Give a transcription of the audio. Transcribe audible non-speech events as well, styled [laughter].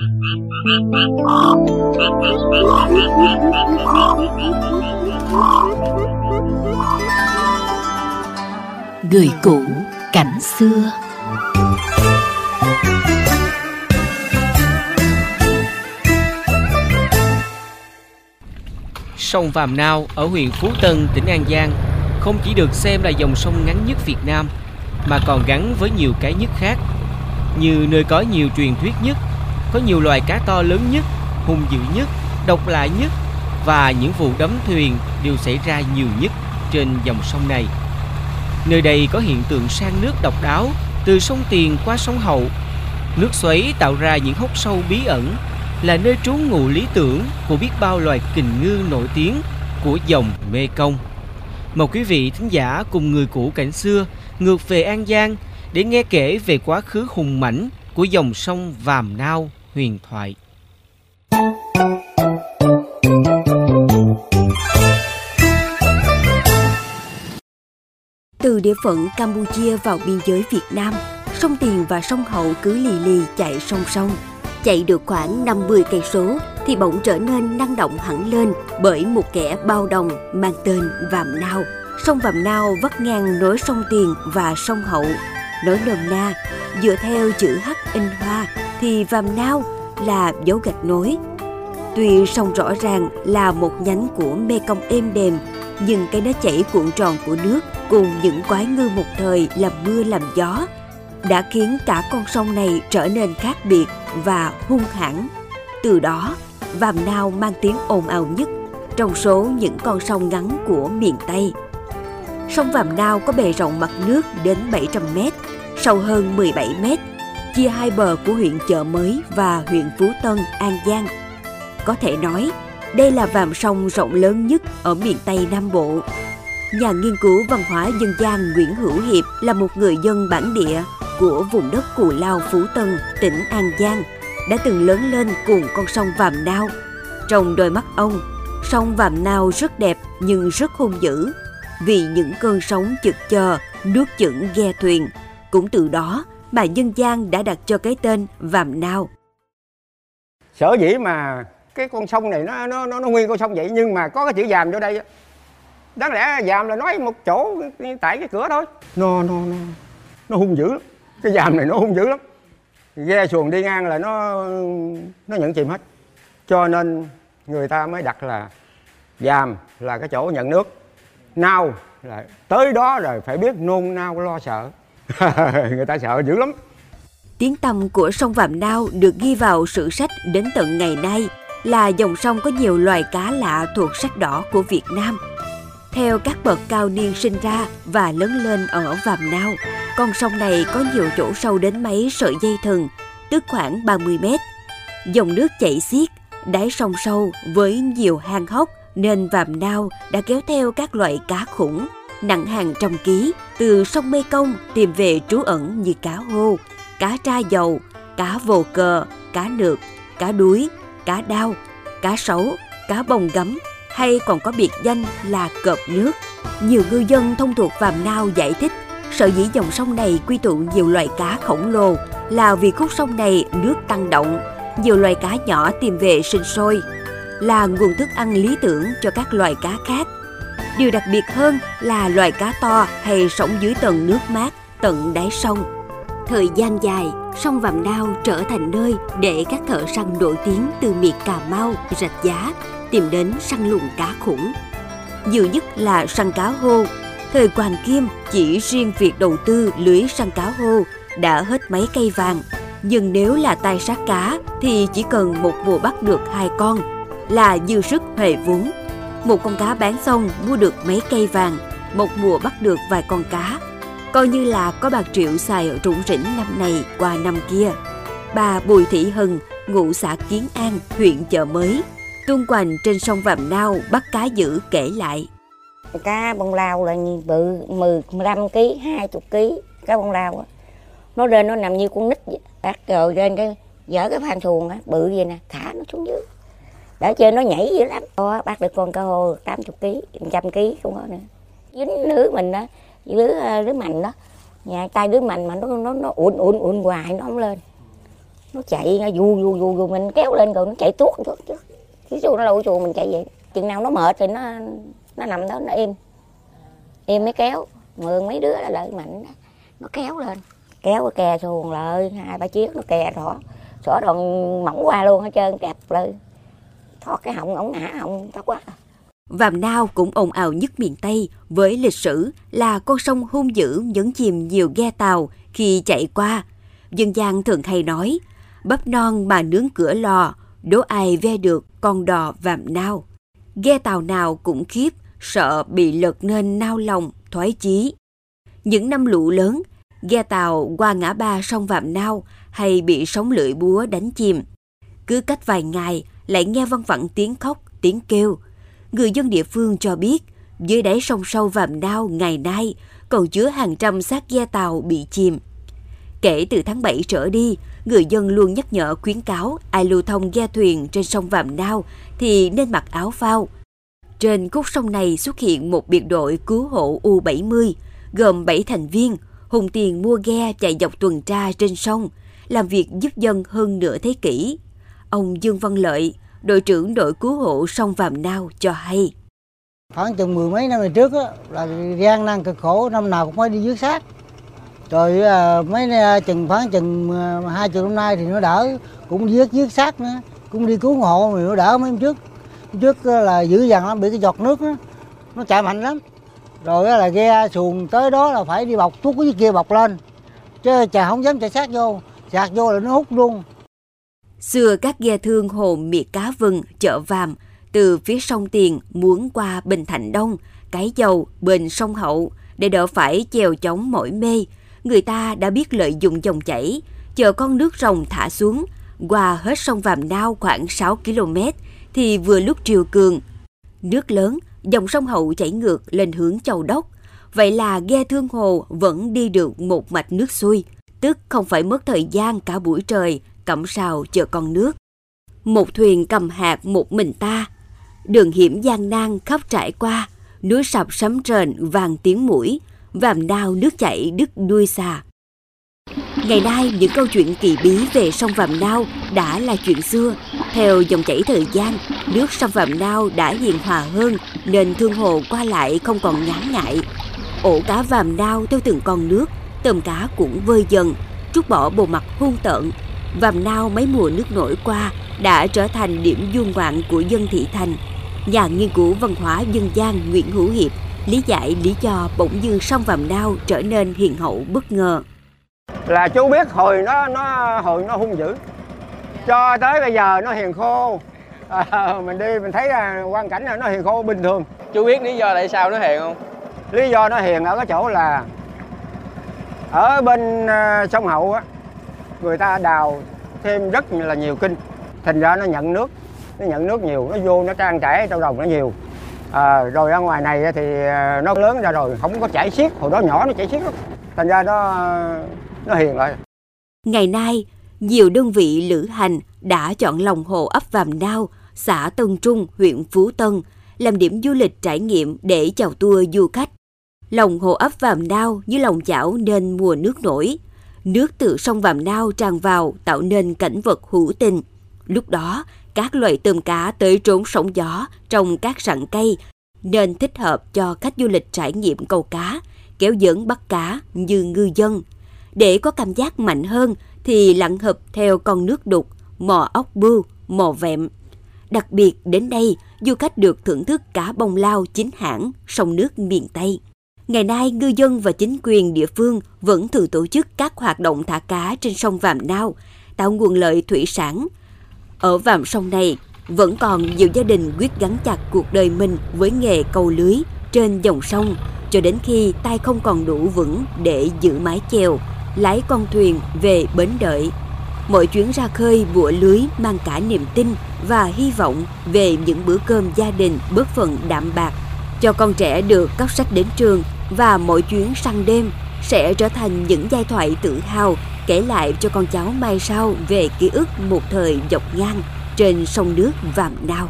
Người cũ cảnh xưa. Sông Vàm Nao ở huyện Phú Tân, tỉnh An Giang không chỉ được xem là dòng sông ngắn nhất Việt Nam mà còn gắn với nhiều cái nhất khác như nơi có nhiều truyền thuyết nhất, có nhiều loài cá to lớn nhất, hung dữ nhất, độc lạ nhất và những vụ đắm thuyền đều xảy ra nhiều nhất trên dòng sông này. Nơi đây có hiện tượng sang nước độc đáo từ sông Tiền qua sông Hậu. Nước xoáy tạo ra những hốc sâu bí ẩn là nơi trú ngụ lý tưởng của biết bao loài kình ngư nổi tiếng của dòng Mê Công. Mời quý vị thính giả cùng người cũ cảnh xưa ngược về An Giang để nghe kể về quá khứ hùng mãnh của dòng sông Vàm Nao huyền thoại. Từ địa phận Campuchia vào biên giới Việt Nam, sông Tiền và sông Hậu cứ lì lì chạy song song. Chạy được khoảng 50 cây số thì bỗng trở nên năng động hẳn lên bởi một kẻ bao đồng mang tên Vàm Nao. Sông Vàm Nao vắt ngang nối sông Tiền và sông Hậu. Nói nôm na, dựa theo chữ H in hoa thì Vàm Nao là dấu gạch nối. Tuy sông rõ ràng là một nhánh của Mê Công êm đềm, nhưng cái nó chảy cuộn tròn của nước cùng những quái ngư một thời làm mưa làm gió đã khiến cả con sông này trở nên khác biệt và hung hãn. Từ đó, Vàm Nao mang tiếng ồn ào nhất trong số những con sông ngắn của miền Tây. Sông Vàm Nao có bề rộng mặt nước đến 700 mét, sâu hơn 17 mét, chia hai bờ của huyện Chợ Mới và huyện Phú Tân, An Giang. Có thể nói, đây là vàm sông rộng lớn nhất ở miền Tây Nam Bộ. Nhà nghiên cứu văn hóa dân gian Nguyễn Hữu Hiệp là một người dân bản địa của vùng đất Cù Lao Phú Tân, tỉnh An Giang, đã từng lớn lên cùng con sông Vàm Nao. Trong đôi mắt ông, sông Vàm Nao rất đẹp nhưng rất hung dữ, vì những cơn sóng chực chờ, nước chững ghe thuyền. Cũng từ đó mà dân gian đã đặt cho cái tên Vàm Nao. Sở dĩ mà cái con sông này nó nó nó, nó nguyên con sông vậy nhưng mà có cái chữ Vàm vô đây đáng lẽ Vàm là nói một chỗ tại cái cửa thôi. Nó nó nó nó hung dữ lắm. Cái Vàm này nó hung dữ lắm. Ghe xuồng đi ngang là nó nó nhận chìm hết. Cho nên người ta mới đặt là Vàm là cái chỗ nhận nước. Nao là tới đó rồi phải biết nôn nao lo sợ. [laughs] người ta sợ dữ lắm Tiếng tăm của sông Vàm Nao được ghi vào sử sách đến tận ngày nay là dòng sông có nhiều loài cá lạ thuộc sách đỏ của Việt Nam. Theo các bậc cao niên sinh ra và lớn lên ở Vàm Nao, con sông này có nhiều chỗ sâu đến mấy sợi dây thừng, tức khoảng 30 mét. Dòng nước chảy xiết, đáy sông sâu với nhiều hang hốc nên Vàm Nao đã kéo theo các loại cá khủng nặng hàng trăm ký từ sông Mê Công tìm về trú ẩn như cá hô, cá tra dầu, cá vồ cờ, cá nược, cá đuối, cá đao, cá sấu, cá bông gấm hay còn có biệt danh là cọp nước. Nhiều ngư dân thông thuộc Vàm Nao giải thích sở dĩ dòng sông này quy tụ nhiều loài cá khổng lồ là vì khúc sông này nước tăng động, nhiều loài cá nhỏ tìm về sinh sôi, là nguồn thức ăn lý tưởng cho các loài cá khác. Điều đặc biệt hơn là loài cá to hay sống dưới tầng nước mát tận đáy sông. Thời gian dài, sông Vàm Nao trở thành nơi để các thợ săn nổi tiếng từ miệt Cà Mau, Rạch Giá tìm đến săn lùng cá khủng. Nhiều nhất là săn cá hô. Thời Hoàng Kim chỉ riêng việc đầu tư lưới săn cá hô đã hết mấy cây vàng. Nhưng nếu là tay sát cá thì chỉ cần một mùa bắt được hai con là dư sức huề vốn. Một con cá bán xong mua được mấy cây vàng, một mùa bắt được vài con cá coi như là có bạc triệu xài rủng rỉnh năm này qua năm kia. Bà Bùi Thị Hân, ngụ xã Kiến An, huyện Chợ Mới, tuôn quanh trên sông Vàm Nao bắt cá dữ kể lại. Cá bông lao là bự 15 kg, 20 kg cá bông lao á. Nó lên nó nằm như con nít vậy. Bác rồi lên cái dở cái phan xuồng á, bự vậy nè, thả nó xuống dưới đã chơi nó nhảy dữ lắm. có bắt được con cá hô 80 kg, 100 kg không có nữa. Dính lưới mình đó, lưới lưới mạnh đó. Nhà tay lưới mạnh mà nó nó nó uốn uốn uốn hoài nó không lên. Nó chạy nó vu vu vu vu mình kéo lên rồi nó chạy tuốt tuốt chứ cái dụ nó lội chuồng mình chạy vậy chừng nào nó mệt thì nó nó nằm đó nó im. Im mới kéo. Mượn mấy đứa là lợi mạnh đó. nó kéo lên. Kéo cái kè xuồng lại hai ba chiếc nó kè rõ. Sổ đoạn mỏng qua luôn hết trơn kẹp lên thoát cái họng ổng ngã họng thoát quá Vàm Nao cũng ồn ào nhất miền Tây với lịch sử là con sông hung dữ nhấn chìm nhiều ghe tàu khi chạy qua. Dân gian thường hay nói, bắp non mà nướng cửa lò, đố ai ve được con đò Vàm Nao. Ghe tàu nào cũng khiếp, sợ bị lật nên nao lòng, thoái chí. Những năm lũ lớn, ghe tàu qua ngã ba sông Vàm Nao hay bị sóng lưỡi búa đánh chìm. Cứ cách vài ngày lại nghe văng vẳng tiếng khóc, tiếng kêu. Người dân địa phương cho biết, dưới đáy sông sâu Vàm Nao ngày nay còn chứa hàng trăm xác ghe tàu bị chìm. Kể từ tháng 7 trở đi, người dân luôn nhắc nhở khuyến cáo ai lưu thông ghe thuyền trên sông Vàm Nao thì nên mặc áo phao. Trên khúc sông này xuất hiện một biệt đội cứu hộ U-70, gồm 7 thành viên, hùng tiền mua ghe chạy dọc tuần tra trên sông, làm việc giúp dân hơn nửa thế kỷ. Ông Dương Văn Lợi, đội trưởng đội cứu hộ sông Vàm Nao cho hay. khoảng chừng mười mấy năm về trước đó, là gian nan cực khổ năm nào cũng phải đi dưới xác. Rồi à, mấy à, chừng khoảng chừng à, hai chục năm nay thì nó đỡ cũng dứt dứt xác nữa. Cũng đi cứu hộ mà nó đỡ mấy hôm trước. Hôm trước là dữ dằn lắm bị cái giọt nước đó, nó chạy mạnh lắm. Rồi là ghe xuồng tới đó là phải đi bọc thuốc cái kia bọc lên. Chứ chà không dám chạy sát vô. Sạc vô là nó hút luôn. Xưa các ghe thương hồ miệt cá vừng, chợ vàm, từ phía sông Tiền muốn qua Bình Thạnh Đông, Cái Dầu, bên sông Hậu, để đỡ phải chèo chống mỏi mê. Người ta đã biết lợi dụng dòng chảy, chờ con nước rồng thả xuống, qua hết sông Vàm Nao khoảng 6 km, thì vừa lúc triều cường. Nước lớn, dòng sông Hậu chảy ngược lên hướng Châu Đốc. Vậy là ghe thương hồ vẫn đi được một mạch nước xuôi, tức không phải mất thời gian cả buổi trời cẩm sào chờ con nước. Một thuyền cầm hạt một mình ta, đường hiểm gian nan khắp trải qua, núi sập sấm rền vàng tiếng mũi, vàm đao nước chảy đứt đuôi xà. Ngày nay, những câu chuyện kỳ bí về sông Vàm Nao đã là chuyện xưa. Theo dòng chảy thời gian, nước sông Vàm Nao đã hiền hòa hơn nên thương hồ qua lại không còn ngán ngại. Ổ cá Vàm Nao theo từng con nước, tôm cá cũng vơi dần, trút bỏ bộ mặt hung tợn. Vàm Nao mấy mùa nước nổi qua đã trở thành điểm du ngoạn của dân thị thành. Nhà nghiên cứu văn hóa dân gian Nguyễn Hữu Hiệp lý giải lý do bỗng dưng sông Vàm Nao trở nên hiền hậu bất ngờ. là chú biết hồi nó nó hồi nó hung dữ cho tới bây giờ nó hiền khô à, mình đi mình thấy là quan cảnh là nó hiền khô bình thường chú biết lý do tại sao nó hiền không lý do nó hiền ở cái chỗ là ở bên à, sông hậu á người ta đào thêm rất là nhiều kinh thành ra nó nhận nước nó nhận nước nhiều nó vô nó trang trải trong đồng nó nhiều à, rồi ở ngoài này thì à, nó lớn ra rồi không có chảy xiết hồi đó nhỏ nó chảy xiết lắm thành ra nó nó hiền lại Ngày nay, nhiều đơn vị lữ hành đã chọn lòng hồ ấp Vàm Nao, xã Tân Trung, huyện Phú Tân làm điểm du lịch trải nghiệm để chào tour du khách. Lòng hồ ấp Vàm Nao như lòng chảo nên mùa nước nổi. Nước từ sông Vàm Nao tràn vào tạo nên cảnh vật hữu tình. Lúc đó, các loại tôm cá tới trốn sóng gió trong các rặng cây nên thích hợp cho khách du lịch trải nghiệm câu cá, kéo dẫn bắt cá như ngư dân. Để có cảm giác mạnh hơn thì lặn hợp theo con nước đục, mò ốc bươu, mò vẹm. Đặc biệt đến đây, du khách được thưởng thức cá bông lao chính hãng sông nước miền Tây. Ngày nay, ngư dân và chính quyền địa phương vẫn thường tổ chức các hoạt động thả cá trên sông Vàm Nao, tạo nguồn lợi thủy sản. Ở vàm sông này, vẫn còn nhiều gia đình quyết gắn chặt cuộc đời mình với nghề câu lưới trên dòng sông cho đến khi tay không còn đủ vững để giữ mái chèo, lái con thuyền về bến đợi. Mỗi chuyến ra khơi bủa lưới mang cả niềm tin và hy vọng về những bữa cơm gia đình bớt phần đạm bạc, cho con trẻ được cắp sách đến trường và mỗi chuyến săn đêm sẽ trở thành những giai thoại tự hào kể lại cho con cháu mai sau về ký ức một thời dọc ngang trên sông nước Vàm Nao.